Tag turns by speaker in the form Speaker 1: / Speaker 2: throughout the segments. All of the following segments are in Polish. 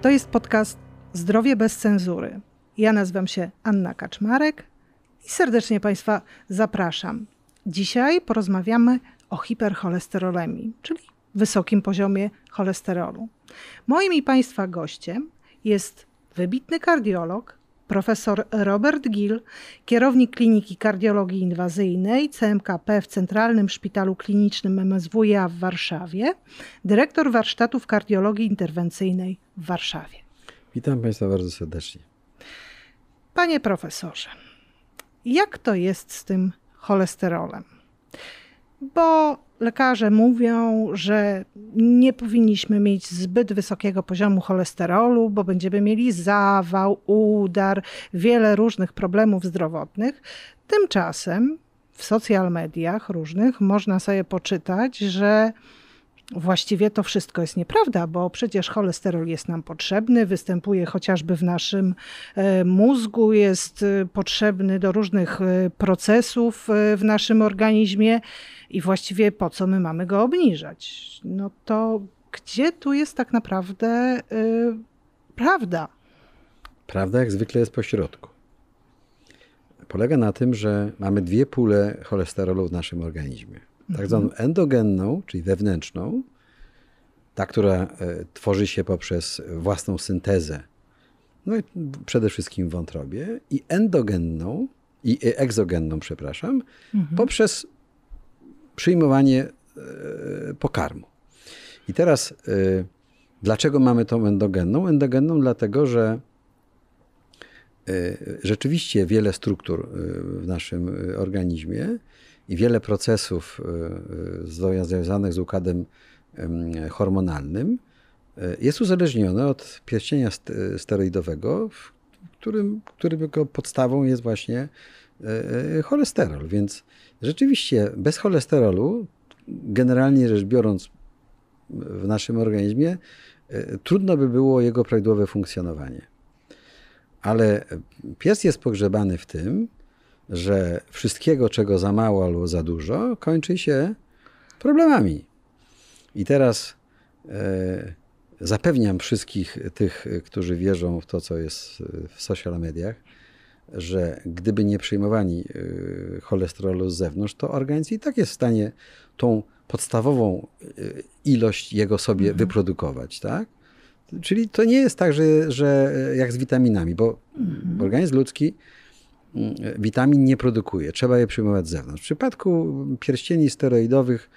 Speaker 1: To jest podcast Zdrowie bez cenzury. Ja nazywam się Anna Kaczmarek i serdecznie Państwa zapraszam. Dzisiaj porozmawiamy o hipercholesterolemii, czyli wysokim poziomie cholesterolu. Moim i Państwa gościem jest wybitny kardiolog, profesor Robert Gill, kierownik Kliniki Kardiologii Inwazyjnej CMKP w Centralnym Szpitalu Klinicznym MSWiA w Warszawie, dyrektor warsztatów kardiologii interwencyjnej w Warszawie.
Speaker 2: Witam Państwa bardzo serdecznie.
Speaker 1: Panie profesorze, jak to jest z tym cholesterolem? Bo lekarze mówią, że nie powinniśmy mieć zbyt wysokiego poziomu cholesterolu, bo będziemy mieli zawał, udar, wiele różnych problemów zdrowotnych. Tymczasem w social mediach różnych można sobie poczytać, że Właściwie to wszystko jest nieprawda, bo przecież cholesterol jest nam potrzebny, występuje chociażby w naszym e, mózgu, jest e, potrzebny do różnych e, procesów w naszym organizmie i właściwie po co my mamy go obniżać? No to gdzie tu jest tak naprawdę prawda?
Speaker 2: Prawda jak zwykle jest po środku. Polega na tym, że mamy dwie pule cholesterolu w naszym organizmie tak zwaną endogenną, czyli wewnętrzną, ta, która e, tworzy się poprzez własną syntezę, no i przede wszystkim w wątrobie, i endogenną, i e, egzogenną, przepraszam, mhm. poprzez przyjmowanie e, pokarmu. I teraz, dlaczego mamy tą endogenną? Endogenną dlatego, że rzeczywiście wiele struktur w naszym organizmie i wiele procesów e, e, związanych z układem hormonalnym e, jest uzależnione od pierścienia steroidowego, w którym, którego podstawą jest właśnie cholesterol. Więc rzeczywiście bez cholesterolu, generalnie rzecz biorąc, w naszym organizmie, trudno by było jego prawidłowe funkcjonowanie. Ale pies jest pogrzebany w tym, że wszystkiego, czego za mało albo za dużo, kończy się problemami. I teraz e, zapewniam wszystkich tych, którzy wierzą w to, co jest w social mediach, że gdyby nie przyjmowali e, cholesterolu z zewnątrz, to organizm i tak jest w stanie tą podstawową e, ilość jego sobie mhm. wyprodukować, tak? Czyli to nie jest tak, że, że jak z witaminami, bo mhm. organizm ludzki witamin nie produkuje, trzeba je przyjmować z zewnątrz. W przypadku pierścieni steroidowych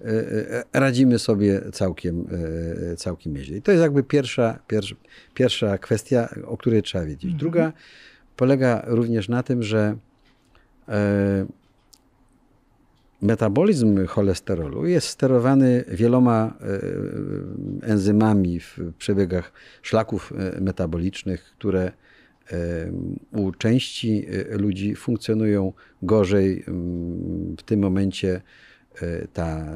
Speaker 2: e, e, radzimy sobie całkiem, e, całkiem nieźle. I to jest jakby pierwsza, pierwsza, pierwsza kwestia, o której trzeba wiedzieć. Mhm. Druga polega również na tym, że metabolizm cholesterolu jest sterowany wieloma enzymami w przebiegach szlaków metabolicznych, które u części e, ludzi funkcjonują gorzej. W tym momencie e, ta,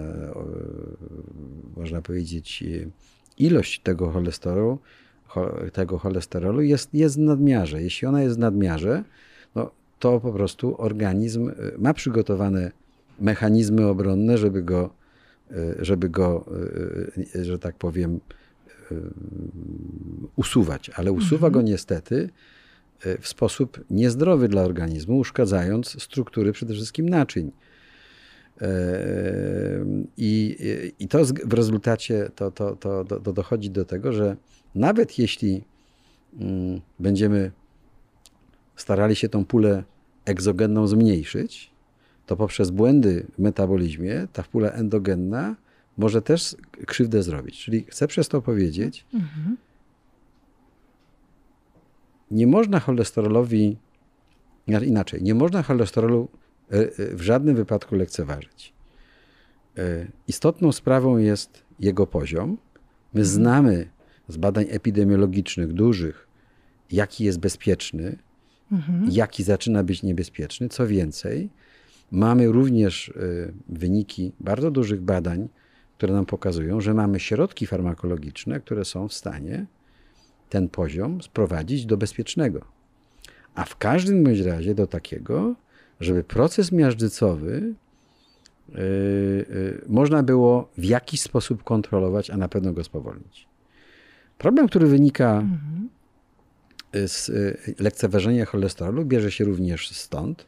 Speaker 2: można powiedzieć, e, ilość tego cholesterolu, tego cholesterolu jest, jest w nadmiarze. Jeśli ona jest w nadmiarze, no, to po prostu organizm ma przygotowane mechanizmy obronne, żeby go, żeby go, że tak powiem, usuwać. Ale usuwa go mhm. niestety E, w sposób niezdrowy dla organizmu, uszkadzając struktury przede wszystkim naczyń. E, I, i to w rezultacie to, to, to, to dochodzi do tego, że nawet jeśli mm, będziemy starali się tą pulę egzogenną zmniejszyć, to poprzez błędy w metabolizmie ta pula endogenna może też krzywdę zrobić. Czyli chcę przez to powiedzieć, mhm nie można cholesterolowi, inaczej, nie można cholesterolu e, e, w żadnym wypadku lekceważyć. E, istotną sprawą jest jego poziom. My mhm. znamy z badań epidemiologicznych dużych, jaki jest bezpieczny, mhm. jaki zaczyna być niebezpieczny. Co więcej, mamy również wyniki bardzo dużych badań, które nam pokazują, że mamy środki farmakologiczne, które są w stanie ten poziom sprowadzić do bezpiecznego. A w każdym bądź razie do takiego, żeby proces miażdżycowy yy, yy, można było w jakiś sposób kontrolować, a na pewno go spowolnić. Problem, który wynika mhm. z y, lekceważenia cholesterolu, bierze się również stąd,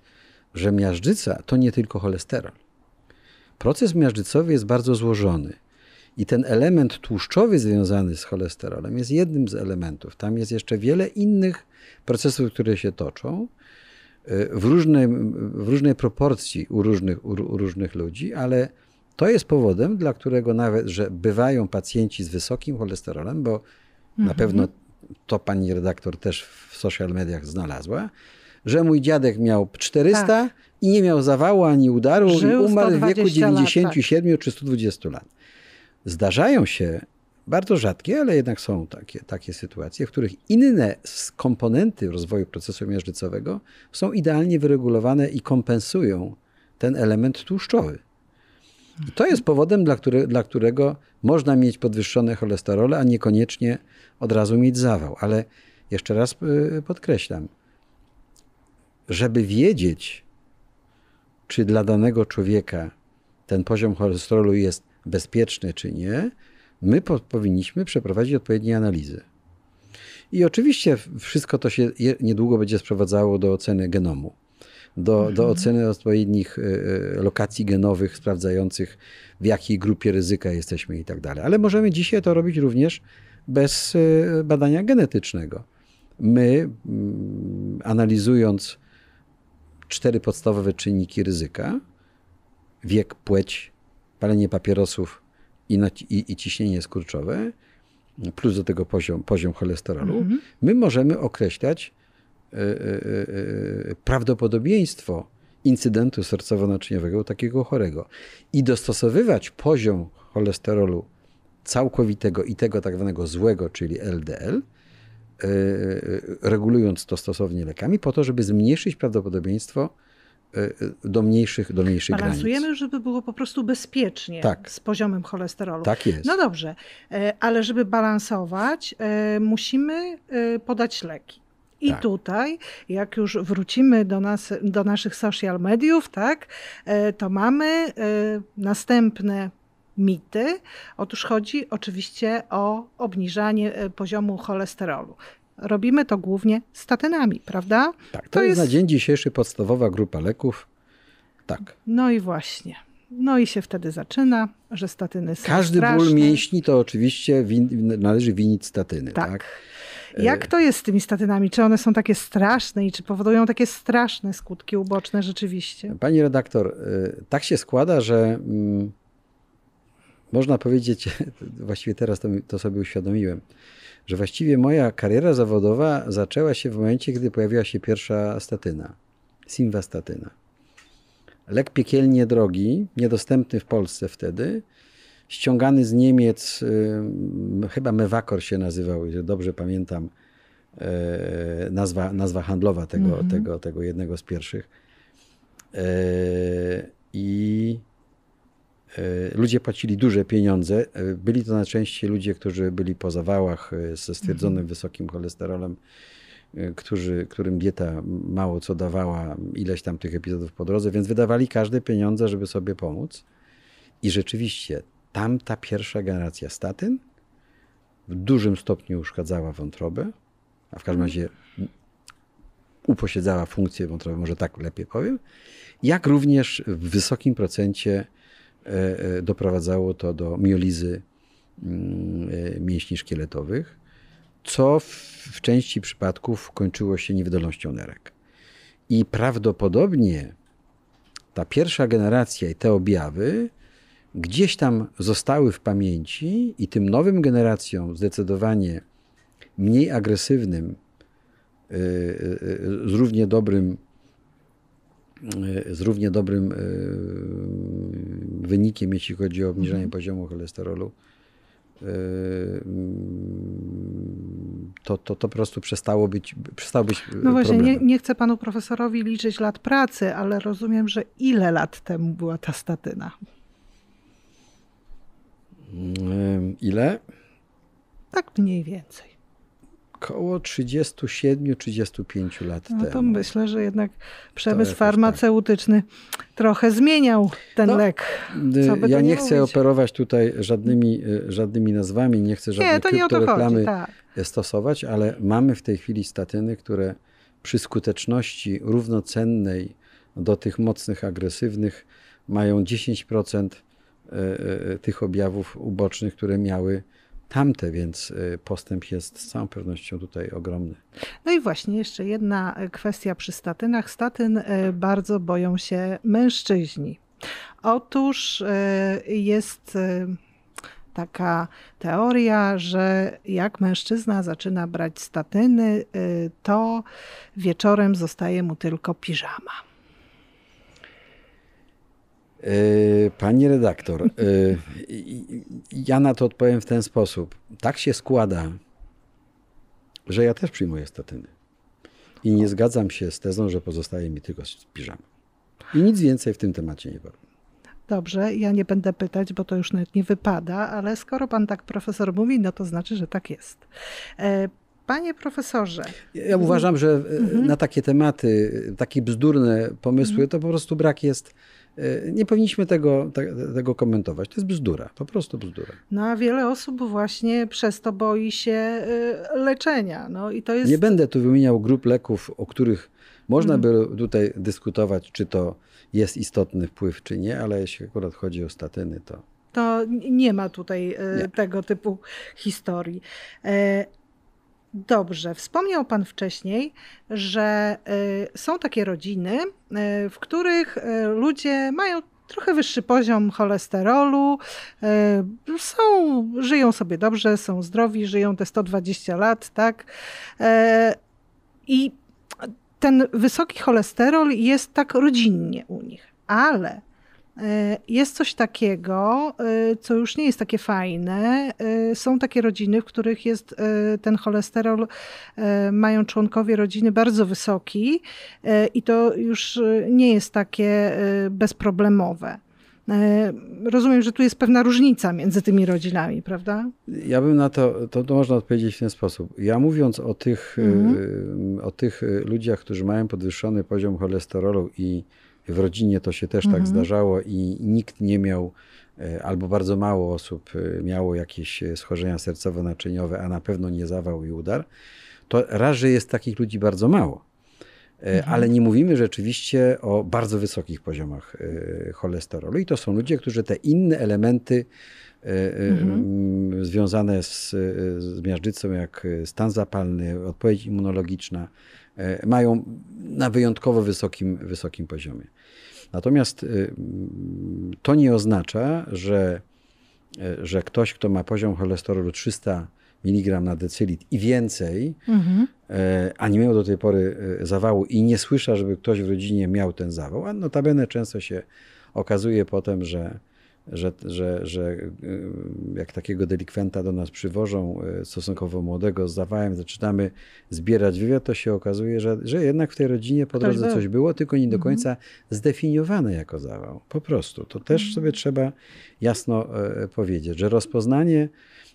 Speaker 2: że miażdżyca to nie tylko cholesterol. Proces miażdżycowy jest bardzo złożony. I ten element tłuszczowy związany z cholesterolem jest jednym z elementów. Tam jest jeszcze wiele innych procesów, które się toczą y, w, różnej, w różnej proporcji u różnych, u różnych ludzi, ale to jest powodem, dla którego nawet, że bywają pacjenci z wysokim cholesterolem, bo mhm. na pewno to pani redaktor też w social mediach znalazła, że mój dziadek miał 400 tak. i nie miał zawału ani udaru Żył i umarł w wieku 97 lat, tak. czy 120 lat. Zdarzają się bardzo rzadkie, ale jednak są takie, takie sytuacje, w których inne komponenty rozwoju procesu miażdżycowego są idealnie wyregulowane i kompensują ten element tłuszczowy. I to jest powodem, dla, który, dla którego można mieć podwyższone cholesterole, a niekoniecznie od razu mieć zawał. Ale jeszcze raz y, podkreślam, żeby wiedzieć, czy dla danego człowieka ten poziom cholesterolu jest bezpieczny, czy nie, my po, powinniśmy przeprowadzić odpowiednie analizy. I oczywiście wszystko to się niedługo będzie sprowadzało do oceny genomu do, mhm. do oceny odpowiednich e, e, lokacji genowych sprawdzających, w jakiej grupie ryzyka jesteśmy i tak dalej. Ale możemy dzisiaj to robić również bez e, badania genetycznego. My, mm, analizując cztery podstawowe czynniki ryzyka, wiek, płeć, palenie papierosów i, i, i ciśnienie skurczowe, plus do tego poziom, poziom cholesterolu, mhm. my możemy określać E, e, e, prawdopodobieństwo incydentu sercowo-naczyniowego takiego chorego i dostosowywać poziom cholesterolu całkowitego i tego tak zwanego złego, czyli LDL, regulując to stosownie lekami, po to, żeby zmniejszyć prawdopodobieństwo do mniejszych, do mniejszych
Speaker 1: Balansujemy,
Speaker 2: granic.
Speaker 1: żeby było po prostu bezpiecznie
Speaker 2: tak.
Speaker 1: z poziomem cholesterolu.
Speaker 2: Tak jest.
Speaker 1: No dobrze, ale żeby balansować, musimy podać leki. I tak. tutaj, jak już wrócimy do, nas, do naszych social mediów, tak, e, to mamy e, następne mity. Otóż chodzi oczywiście o obniżanie e, poziomu cholesterolu. Robimy to głównie statynami, prawda?
Speaker 2: Tak, to, to jest, jest na dzień dzisiejszy podstawowa grupa leków. Tak.
Speaker 1: No i właśnie. No i się wtedy zaczyna, że statyny są
Speaker 2: Każdy
Speaker 1: straszne.
Speaker 2: ból mięśni to oczywiście win, należy winić statyny. Tak. tak?
Speaker 1: Jak to jest z tymi statynami? Czy one są takie straszne i czy powodują takie straszne skutki uboczne rzeczywiście?
Speaker 2: Pani redaktor, y, tak się składa, że mm, można powiedzieć, właściwie teraz to, to sobie uświadomiłem, że właściwie moja kariera zawodowa zaczęła się w momencie, gdy pojawiła się pierwsza statyna, simvastatyna. Lek piekielnie drogi, niedostępny w Polsce wtedy, ściągany z Niemiec, y, chyba Mewakor się nazywał, dobrze pamiętam e, nazwa, nazwa handlowa tego, mhm. tego, tego jednego z pierwszych. E, I ludzie płacili duże pieniądze. Byli to najczęściej ludzie, którzy byli po zawałach ze stwierdzonym mhm. wysokim cholesterolem, którzy, którym dieta mało co dawała, ileś tam tych epizodów po drodze, więc wydawali każde pieniądze, żeby sobie pomóc. I rzeczywiście tamta pierwsza generacja statyn w dużym stopniu uszkadzała wątrobę, a w każdym mhm. razie uposiedzała funkcję wątroby, może tak lepiej powiem, jak również w wysokim procencie e, e, doprowadzało to do miolizy mm, e, mięśni szkieletowych, co w części przypadków kończyło się niewydolnością nerek. I prawdopodobnie ta pierwsza generacja i te objawy gdzieś tam zostały w pamięci i tym nowym generacjom zdecydowanie mniej agresywnym, z równie dobrym, z równie dobrym wynikiem, jeśli chodzi o obniżenie mhm. poziomu cholesterolu, to, to, to po prostu przestało być, przestało być
Speaker 1: No właśnie,
Speaker 2: nie,
Speaker 1: nie, chcę panu profesorowi liczyć lat pracy, ale rozumiem, że ile lat temu była ta statyna?
Speaker 2: Ile?
Speaker 1: Tak mniej więcej.
Speaker 2: Koło 37-35 lat
Speaker 1: No
Speaker 2: temu.
Speaker 1: to myślę, że jednak przemysł
Speaker 2: tak.
Speaker 1: farmaceutyczny trochę zmieniał ten
Speaker 2: No,
Speaker 1: lek. By
Speaker 2: ja nie
Speaker 1: nie
Speaker 2: chcę operować tutaj żadnymi, y, żadnymi nazwami, nie chcę żadnej kryptoreklamy
Speaker 1: Tak.
Speaker 2: stosować, ale mamy w tej chwili statyny, które przy skuteczności równocennej do tych mocnych, agresywnych mają 10% e, e, tych objawów ubocznych, które miały tamte, więc e, postęp jest z całą pewnością tutaj ogromny.
Speaker 1: No i właśnie jeszcze jedna e, kwestia przy statynach. Statyn e, bardzo boją się mężczyźni. Otóż jest taka teoria, że jak mężczyzna zaczyna brać statyny, to wieczorem zostaje mu tylko piżama.
Speaker 2: E, Pani redaktor, i- ja na to odpowiem w ten sposób. Tak się składa, że ja też przyjmuję statyny. I nie zgadzam się z tezą, że pozostaje mi tylko piżama. I nic więcej w tym temacie nie powiem.
Speaker 1: Dobrze, ja nie będę pytać, bo to już nawet nie wypada, ale skoro pan tak profesor mówi, no to znaczy, że tak jest. E, Panie profesorze,
Speaker 2: Ja uważam, że e,
Speaker 1: Mhm.
Speaker 2: na takie tematy, takie bzdurne pomysły, to po prostu brak jest. E, Nie powinniśmy tego, te- tego komentować. To jest bzdura, po prostu bzdura.
Speaker 1: no a wiele osób właśnie przez to boi się y, leczenia. No i to jest.
Speaker 2: Nie będę tu wymieniał grup leków, o których można
Speaker 1: Mhm.
Speaker 2: by tutaj dyskutować, czy to jest istotny wpływ, czy nie, ale jeśli akurat chodzi o statyny, to
Speaker 1: To nie ma tutaj e,
Speaker 2: Nie.
Speaker 1: tego typu historii. Dobrze, wspomniał Pan wcześniej, że e, są takie rodziny, e, w których e, ludzie mają trochę wyższy poziom cholesterolu, są, żyją sobie dobrze, są zdrowi, żyją te 120 lat, tak? I ten wysoki cholesterol jest tak rodzinnie u nich, ale Jest coś takiego, e, co już nie jest takie fajne. E, Są takie rodziny, w których jest e, ten cholesterol, e, mają członkowie rodziny bardzo wysoki e, i to już e, nie jest takie e, bezproblemowe. E, Rozumiem, że tu jest pewna różnica między tymi rodzinami, prawda?
Speaker 2: Ja bym na to, to, to można odpowiedzieć w ten sposób. Ja mówiąc o tych,
Speaker 1: Mhm.
Speaker 2: o tych ludziach, którzy mają podwyższony poziom cholesterolu i w rodzinie to się też tak
Speaker 1: Mhm.
Speaker 2: zdarzało i nikt nie miał, y, albo bardzo mało osób y, miało jakieś y, schorzenia sercowo-naczyniowe, a na pewno nie zawał i udar, to raz, że jest takich ludzi bardzo mało.
Speaker 1: Mhm.
Speaker 2: Ale nie mówimy rzeczywiście o bardzo wysokich poziomach cholesterolu. I to są ludzie, którzy te inne elementy
Speaker 1: Mhm.
Speaker 2: związane z, z miażdżycą, jak stan zapalny, odpowiedź immunologiczna, mają na wyjątkowo wysokim, wysokim poziomie. Natomiast mm, to nie oznacza, że, y, że ktoś, kto ma poziom cholesterolu 300 mg na decylitr i więcej,
Speaker 1: Mhm.
Speaker 2: e, a nie miał do tej pory e, zawału i nie słysza, żeby ktoś w rodzinie miał ten zawał, a notabene często się okazuje potem, że, że, że, że e, jak takiego delikwenta do nas przywożą e, stosunkowo młodego z zawałem, zaczynamy zbierać wywiad, to się okazuje, że, że jednak w tej rodzinie po drodze coś było, tylko nie do
Speaker 1: Mhm.
Speaker 2: końca zdefiniowane jako zawał. Po prostu. To też
Speaker 1: Mhm.
Speaker 2: sobie trzeba jasno e, powiedzieć, że rozpoznanie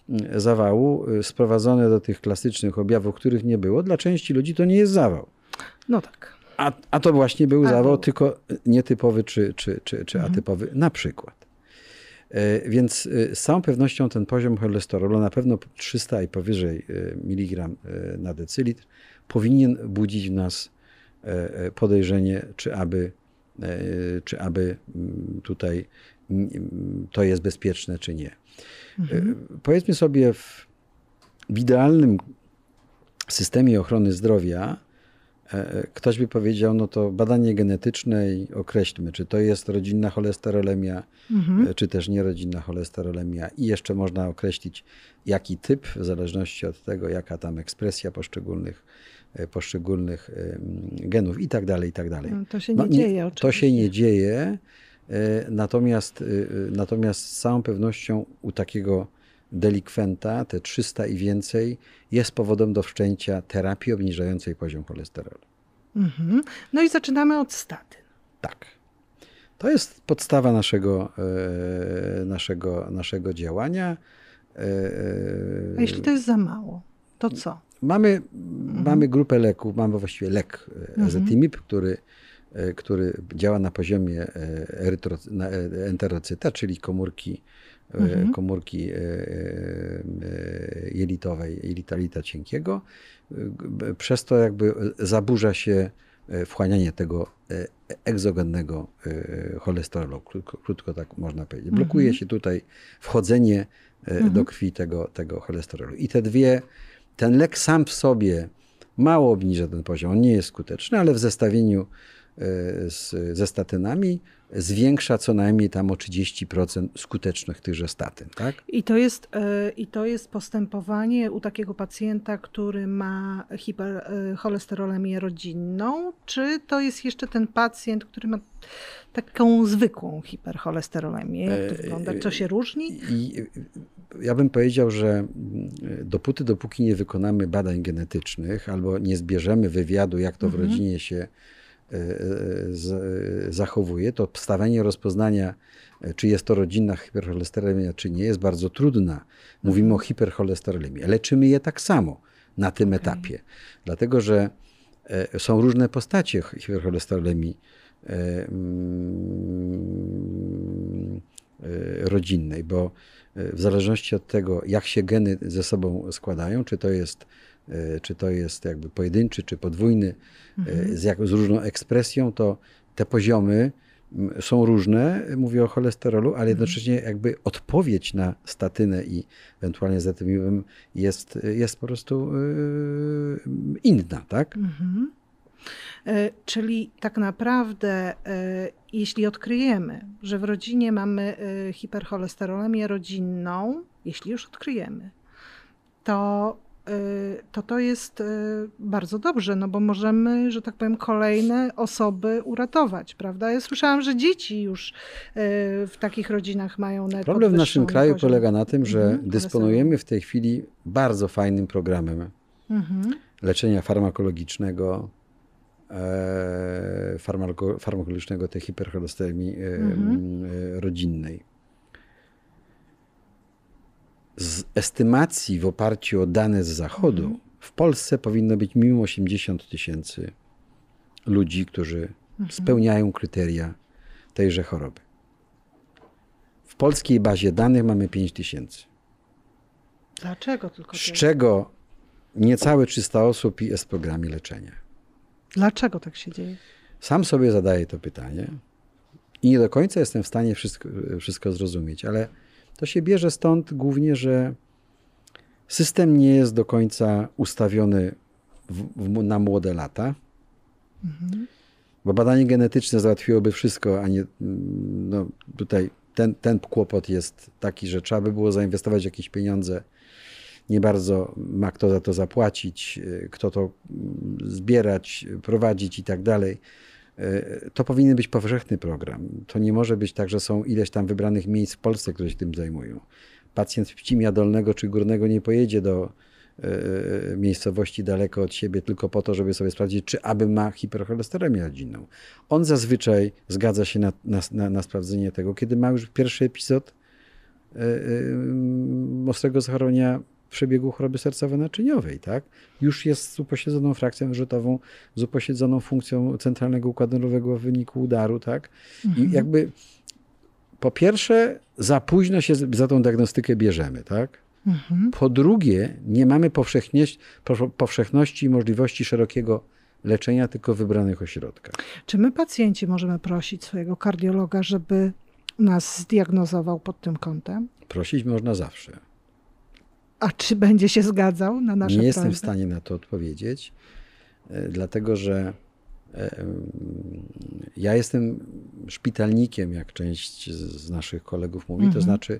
Speaker 2: mm, zawału y, sprowadzone do tych klasycznych objawów, których nie było, dla części ludzi to nie jest zawał.
Speaker 1: No tak.
Speaker 2: A, a to właśnie był
Speaker 1: A,
Speaker 2: zawał,
Speaker 1: był.
Speaker 2: tylko nietypowy czy, czy, czy, czy
Speaker 1: Mhm.
Speaker 2: atypowy na przykład. E, Więc y, z całą pewnością ten poziom cholesterolu, na pewno 300 i powyżej miligram y, na decylitr, powinien budzić w nas e, e, podejrzenie, czy aby, e, czy aby mm, tutaj mm, to jest bezpieczne, czy nie.
Speaker 1: Mhm.
Speaker 2: E, Powiedzmy sobie, w, w idealnym systemie ochrony zdrowia e, ktoś by powiedział, no to badanie genetyczne i określmy, czy to jest rodzinna cholesterolemia,
Speaker 1: Mhm.
Speaker 2: e, czy też nierodzinna cholesterolemia i jeszcze można określić jaki typ, w zależności od tego, jaka tam ekspresja poszczególnych, e, poszczególnych genów i tak dalej, i tak dalej.
Speaker 1: No, to się nie
Speaker 2: No,
Speaker 1: dzieje
Speaker 2: To
Speaker 1: oczywiście.
Speaker 2: się nie dzieje, e, natomiast, e, e, natomiast z całą pewnością u takiego delikwenta, te 300 i więcej, jest powodem do wszczęcia terapii obniżającej poziom cholesterolu.
Speaker 1: Mhm. No i zaczynamy od statyn.
Speaker 2: Tak. To jest podstawa naszego, e, naszego, naszego działania. E,
Speaker 1: A jeśli to jest za mało, to co?
Speaker 2: mamy, mamy grupę leków, mamy właściwie lek
Speaker 1: Mhm.
Speaker 2: ezetimib, który, e, który działa na poziomie e, erytro- na, e, enterocyta, czyli komórki, e,
Speaker 1: Mhm.
Speaker 2: komórki e, e, jelitowej, jelita, jelita cienkiego. E, Przez to jakby zaburza się e, wchłanianie tego e, egzogennego e, cholesterolu, krótko, tak można powiedzieć. Blokuje
Speaker 1: Mhm.
Speaker 2: się tutaj wchodzenie e,
Speaker 1: Mhm.
Speaker 2: do krwi tego, tego cholesterolu. I te dwie, ten lek sam w sobie mało obniża ten poziom, on nie jest skuteczny, ale w zestawieniu e, z, ze statynami zwiększa co najmniej tam o 30% skuteczność tychże statyn, tak?
Speaker 1: I to, jest, e, I to jest postępowanie u takiego pacjenta, który ma hipercholesterolemię rodzinną, czy to jest jeszcze ten pacjent, który ma taką zwykłą hipercholesterolemię? Jak to
Speaker 2: E,
Speaker 1: wygląda? Co się różni?
Speaker 2: I ja bym powiedział, że mm, dopóty, dopóki nie wykonamy badań genetycznych albo nie zbierzemy wywiadu, jak to w
Speaker 1: Mhm.
Speaker 2: rodzinie się e, e, zachowuje, to stawianie rozpoznania, e, czy jest to rodzinna hipercholesterolemia, czy nie, jest bardzo trudna. Mówimy
Speaker 1: Mhm.
Speaker 2: o hipercholesterolemii. Leczymy je tak samo na tym
Speaker 1: Okej.
Speaker 2: etapie, dlatego że e, są różne postacie hipercholesterolemii e, mm, rodzinnej, bo w zależności od tego, jak się geny ze sobą składają, czy to jest, czy to jest jakby pojedynczy, czy podwójny, e, z, jak, z różną ekspresją, to te poziomy są różne, mówię o cholesterolu, ale jednocześnie jakby odpowiedź na statynę i ewentualnie zatymibem jest, jest po prostu e, inna, tak?
Speaker 1: Mhm. E, Czyli tak naprawdę, e, jeśli odkryjemy, że w rodzinie mamy e, hipercholesterolemię rodzinną, jeśli już odkryjemy, to e, to, to jest e, bardzo dobrze, no bo możemy, że tak powiem, kolejne osoby uratować, prawda? Ja słyszałam, że dzieci już e, w takich rodzinach mają nawet
Speaker 2: Problem w naszym kraju
Speaker 1: poziom.
Speaker 2: polega na tym, że
Speaker 1: Mhm,
Speaker 2: dysponujemy w tej chwili bardzo fajnym programem
Speaker 1: Mhm.
Speaker 2: leczenia farmakologicznego, e, farmako, farmakologicznego tej hipercholesteremii e,
Speaker 1: Mhm.
Speaker 2: e, rodzinnej. Z estymacji w oparciu o dane z Zachodu
Speaker 1: Mhm.
Speaker 2: w Polsce powinno być minimum 80 tysięcy ludzi, którzy
Speaker 1: Mhm.
Speaker 2: spełniają kryteria tejże choroby. W polskiej bazie danych mamy 5 tysięcy.
Speaker 1: Dlaczego tylko
Speaker 2: z czego niecałe 300 osób jest w programie leczenia.
Speaker 1: Dlaczego tak się dzieje?
Speaker 2: Sam sobie zadaję to pytanie i nie do końca jestem w stanie wszystko, wszystko zrozumieć, ale to się bierze stąd głównie, że system nie jest do końca ustawiony w, w, na młode lata,
Speaker 1: Mhm.
Speaker 2: bo badanie genetyczne załatwiłoby wszystko, a nie no, tutaj ten, ten kłopot jest taki, że trzeba by było zainwestować jakieś pieniądze. Nie bardzo ma kto za to zapłacić, y, kto to mm, zbierać, prowadzić i tak dalej. Y, To powinien być powszechny program. To nie może być tak, że są ileś tam wybranych miejsc w Polsce, które się tym zajmują. Pacjent Pcimia Dolnego czy Górnego nie pojedzie do y, miejscowości daleko od siebie tylko po to, żeby sobie sprawdzić, czy aby ma hipercholesteremię rodzinną. On zazwyczaj zgadza się na, na, na, sprawdzenie tego, kiedy ma już pierwszy epizod y, ostrego zachorowania przebiegu choroby sercowo-naczyniowej, tak? Już jest z upośledzoną frakcją rzutową, z upośledzoną funkcją centralnego układu nerwowego w wyniku udaru, tak? I jakby po pierwsze, za późno się za tą diagnostykę bierzemy, tak?
Speaker 1: Mhm.
Speaker 2: Po drugie, nie mamy powszechności, powszechności i możliwości szerokiego leczenia tylko w wybranych ośrodkach.
Speaker 1: Czy my pacjenci możemy prosić swojego kardiologa, żeby nas zdiagnozował pod tym kątem?
Speaker 2: Prosić można zawsze.
Speaker 1: A czy będzie się zgadzał na nasze
Speaker 2: Nie jestem w stanie na to odpowiedzieć, e, dlatego że e, ja jestem szpitalnikiem, jak część z naszych kolegów mówi, to
Speaker 1: Mhm.
Speaker 2: znaczy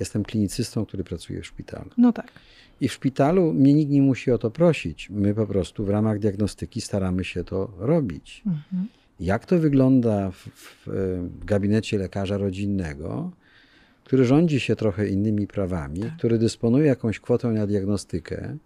Speaker 2: jestem klinicystą, który pracuje w szpitalu.
Speaker 1: No tak.
Speaker 2: I w szpitalu mnie nikt nie musi o to prosić. My po prostu w ramach diagnostyki staramy się to robić.
Speaker 1: Mhm.
Speaker 2: Jak to wygląda w, w, w gabinecie lekarza rodzinnego, który rządzi się trochę innymi prawami, który dysponuje jakąś kwotą na diagnostykę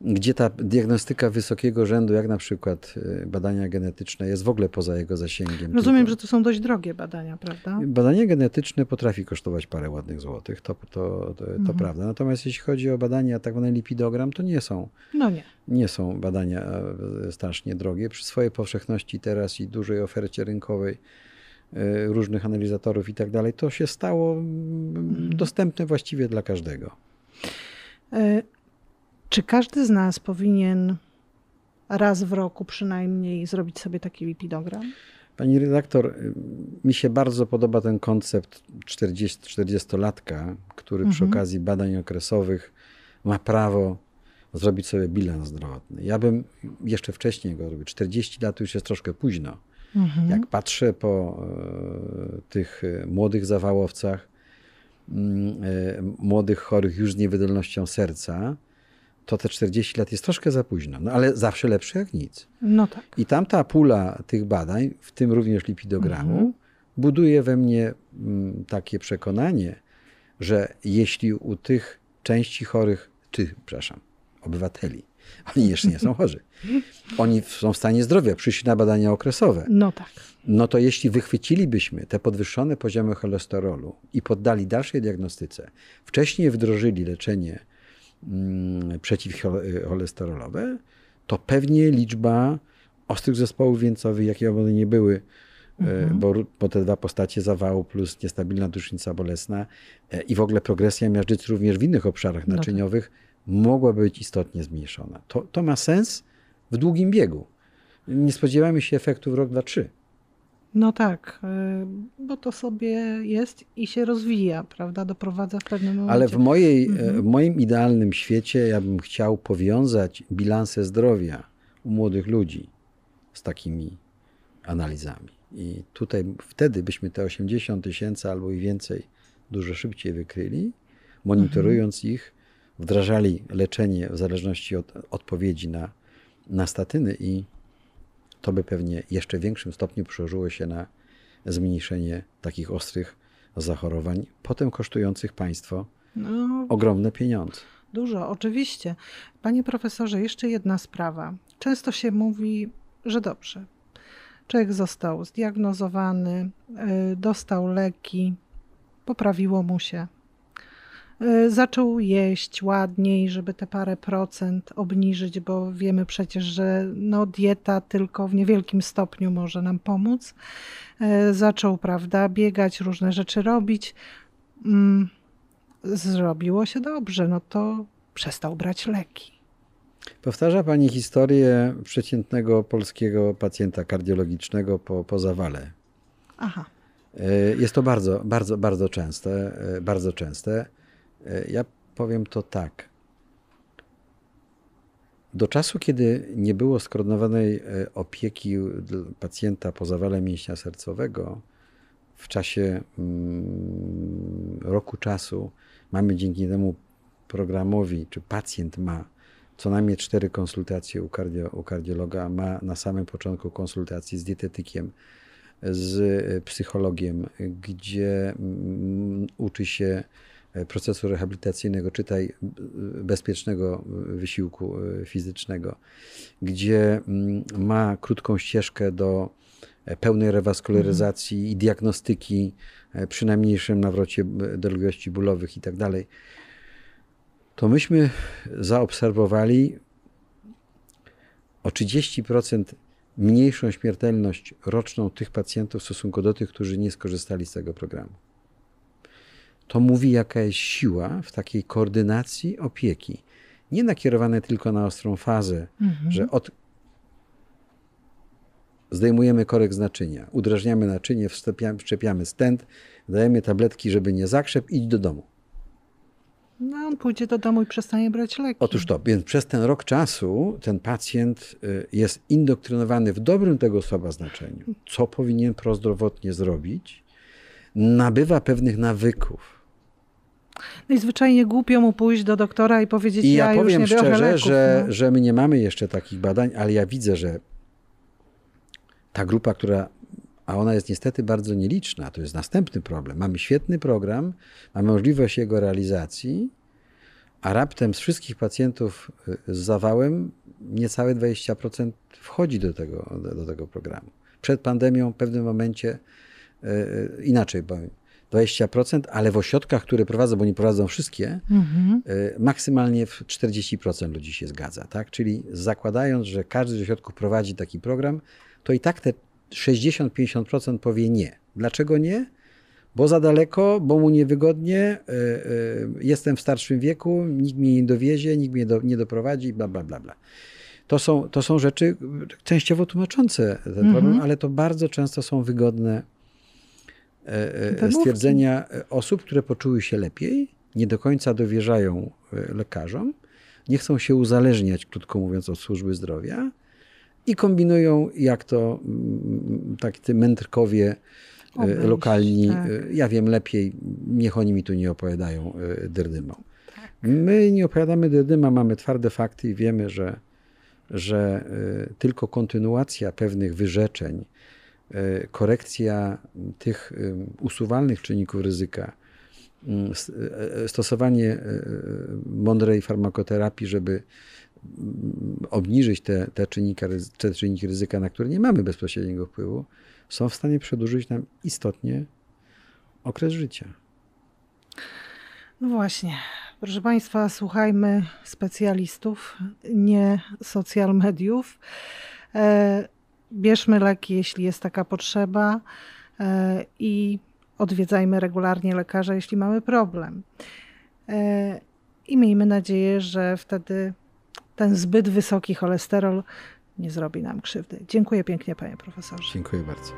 Speaker 2: gdzie ta diagnostyka wysokiego rzędu, jak na przykład y, badania genetyczne, jest w ogóle poza jego zasięgiem.
Speaker 1: Rozumiem,
Speaker 2: tylko.
Speaker 1: że to są dość drogie badania, prawda?
Speaker 2: Badanie genetyczne potrafi kosztować parę ładnych złotych, to, to, to, to
Speaker 1: Mhm.
Speaker 2: prawda. Natomiast jeśli chodzi o badania tak zwany lipidogram, to nie są,
Speaker 1: No nie.
Speaker 2: nie są badania e, strasznie drogie. Przy swojej powszechności teraz i dużej ofercie rynkowej różnych analizatorów i tak dalej, to się stało mm,
Speaker 1: Mhm.
Speaker 2: dostępne właściwie dla każdego.
Speaker 1: E, Czy każdy z nas powinien raz w roku przynajmniej zrobić sobie taki lipidogram?
Speaker 2: Pani redaktor, y, mi się bardzo podoba ten koncept 40, 40-latka, który przy
Speaker 1: Mhm.
Speaker 2: okazji badań okresowych ma prawo zrobić sobie bilans zdrowotny. Ja bym jeszcze wcześniej go robił. 40 lat już jest troszkę późno.
Speaker 1: Mhm.
Speaker 2: Jak patrzę po e, tych e, młodych zawałowcach, mm, e, młodych chorych już z niewydolnością serca, to te 40 lat jest troszkę za późno. No ale zawsze lepsze jak nic.
Speaker 1: No tak.
Speaker 2: I tamta pula tych badań, w tym również lipidogramu,
Speaker 1: Mhm.
Speaker 2: buduje we mnie mm, takie przekonanie, że jeśli u tych części chorych, czy, przepraszam, obywateli, oni jeszcze nie są chorzy, oni są w stanie zdrowia, przyszli na badania okresowe,
Speaker 1: No tak.
Speaker 2: no to jeśli wychwycilibyśmy te podwyższone poziomy cholesterolu i poddali dalszej diagnostyce, wcześniej wdrożyli leczenie mm, przeciwcholesterolowe, to pewnie liczba ostrych zespołów wieńcowych, jakie one nie były, e, bo, ró- bo te dwa postacie zawału plus niestabilna dusznica bolesna e, i w ogóle progresja miażdżycy również w innych obszarach
Speaker 1: No tak.
Speaker 2: naczyniowych mogłaby być istotnie zmniejszona. To, to ma sens w długim biegu. Nie spodziewamy się efektu w rok, dwa, trzy.
Speaker 1: No tak, y, bo to sobie jest i się rozwija, prawda? Doprowadza w pewnym momencie.
Speaker 2: Ale w, mojej,
Speaker 1: Mhm.
Speaker 2: e, w moim idealnym świecie ja bym chciał powiązać bilanse zdrowia u młodych ludzi z takimi analizami. I tutaj wtedy byśmy te 80 tysięcy albo i więcej dużo szybciej wykryli, monitorując
Speaker 1: Mhm.
Speaker 2: ich, wdrażali leczenie w zależności od odpowiedzi na, na statyny i to by pewnie jeszcze w większym stopniu przełożyło się na zmniejszenie takich ostrych zachorowań, potem kosztujących państwo
Speaker 1: No,
Speaker 2: ogromne pieniądze.
Speaker 1: Dużo, oczywiście. Panie profesorze, jeszcze jedna sprawa. Często się mówi, że dobrze. Człowiek został zdiagnozowany, y, dostał leki, poprawiło mu się. Y, Zaczął jeść ładniej, żeby te parę procent obniżyć, bo wiemy przecież, że no, dieta tylko w niewielkim stopniu może nam pomóc. Y, Zaczął, prawda, biegać, różne rzeczy robić. Mm, zrobiło się dobrze, no to przestał brać leki.
Speaker 2: Powtarza Pani historię przeciętnego polskiego pacjenta kardiologicznego po, po zawale.
Speaker 1: Aha,
Speaker 2: E, Jest to bardzo, bardzo, bardzo częste. Bardzo częste. E, Ja powiem to tak. Do czasu, kiedy nie było skoordynowanej e, opieki pacjenta po zawale mięśnia sercowego, w czasie mm, roku czasu mamy dzięki temu programowi, czy pacjent ma co najmniej cztery konsultacje u, kardio, u kardiologa, ma na samym początku konsultacji z dietetykiem, z e, psychologiem, gdzie mm, uczy się procesu rehabilitacyjnego, czytaj bezpiecznego wysiłku e, fizycznego, gdzie mm, ma krótką ścieżkę do e, pełnej rewaskularyzacji i diagnostyki e, przy najmniejszym nawrocie dolegliwości bólowych i tak dalej, to myśmy zaobserwowali o 30% mniejszą śmiertelność roczną tych pacjentów w stosunku do tych, którzy nie skorzystali z tego programu. To mówi, jaka jest siła w takiej koordynacji opieki. Nie nakierowane tylko na ostrą fazę,
Speaker 1: Mhm.
Speaker 2: że od... zdejmujemy korek z naczynia, udrażniamy naczynie, wszczepiamy, stent, dajemy tabletki, żeby nie zakrzep, idź do domu.
Speaker 1: no on pójdzie do domu i przestanie brać leki.
Speaker 2: Otóż to, więc przez ten rok czasu ten pacjent y, jest indoktrynowany w dobrym tego słowa znaczeniu, co powinien prozdrowotnie zrobić, nabywa pewnych nawyków.
Speaker 1: No i zwyczajnie głupio mu pójść do doktora i powiedzieć,
Speaker 2: I
Speaker 1: ja,
Speaker 2: ja
Speaker 1: już
Speaker 2: powiem
Speaker 1: nie biorę
Speaker 2: szczerze,
Speaker 1: leków.
Speaker 2: że,
Speaker 1: no.
Speaker 2: że my nie mamy jeszcze takich badań, ale ja widzę, że ta grupa, która, a ona jest niestety bardzo nieliczna, to jest następny problem. Mamy świetny program, mamy możliwość jego realizacji, a raptem z wszystkich pacjentów y, z zawałem niecałe 20% wchodzi do tego, do, do tego programu. Przed pandemią w pewnym momencie y, y, inaczej powiem. 20%, ale w ośrodkach, które prowadzą, bo nie prowadzą wszystkie, mhm. maksymalnie 40% ludzi się zgadza. Tak? Czyli zakładając, że każdy z ośrodków prowadzi taki program, to i tak te 60-50% powie nie. Dlaczego nie? Bo za daleko, bo mu niewygodnie, e, e, jestem w starszym wieku, nikt mnie nie dowiezie, nikt mnie do, nie doprowadzi, bla, bla, bla, bla. To są, to są rzeczy częściowo tłumaczące ten mhm. problem, ale to bardzo często są wygodne stwierdzenia osób, które poczuły się lepiej, nie do końca dowierzają lekarzom, nie chcą się uzależniać, krótko mówiąc, od służby zdrowia i kombinują, jak to tak te mędrkowie e, Obejść, lokalni, tak. E, ja wiem lepiej, niech oni mi tu nie opowiadają e, derdymą. Tak. My nie opowiadamy derdyma, mamy twarde fakty i wiemy, że, że tylko kontynuacja pewnych wyrzeczeń, korekcja tych usuwalnych czynników ryzyka, mm, stosowanie mądrej farmakoterapii, żeby obniżyć te, te, czynniki, te czynniki ryzyka, na które nie mamy bezpośredniego wpływu, są w stanie przedłużyć nam istotnie okres życia.
Speaker 1: No właśnie. Proszę Państwa, słuchajmy specjalistów, nie social mediów. E, bierzmy leki, jeśli jest taka potrzeba e, i odwiedzajmy regularnie lekarza, jeśli mamy problem. E, I miejmy nadzieję, że wtedy ten zbyt wysoki cholesterol nie zrobi nam krzywdy. Dziękuję pięknie, panie profesorze.
Speaker 2: Dziękuję bardzo.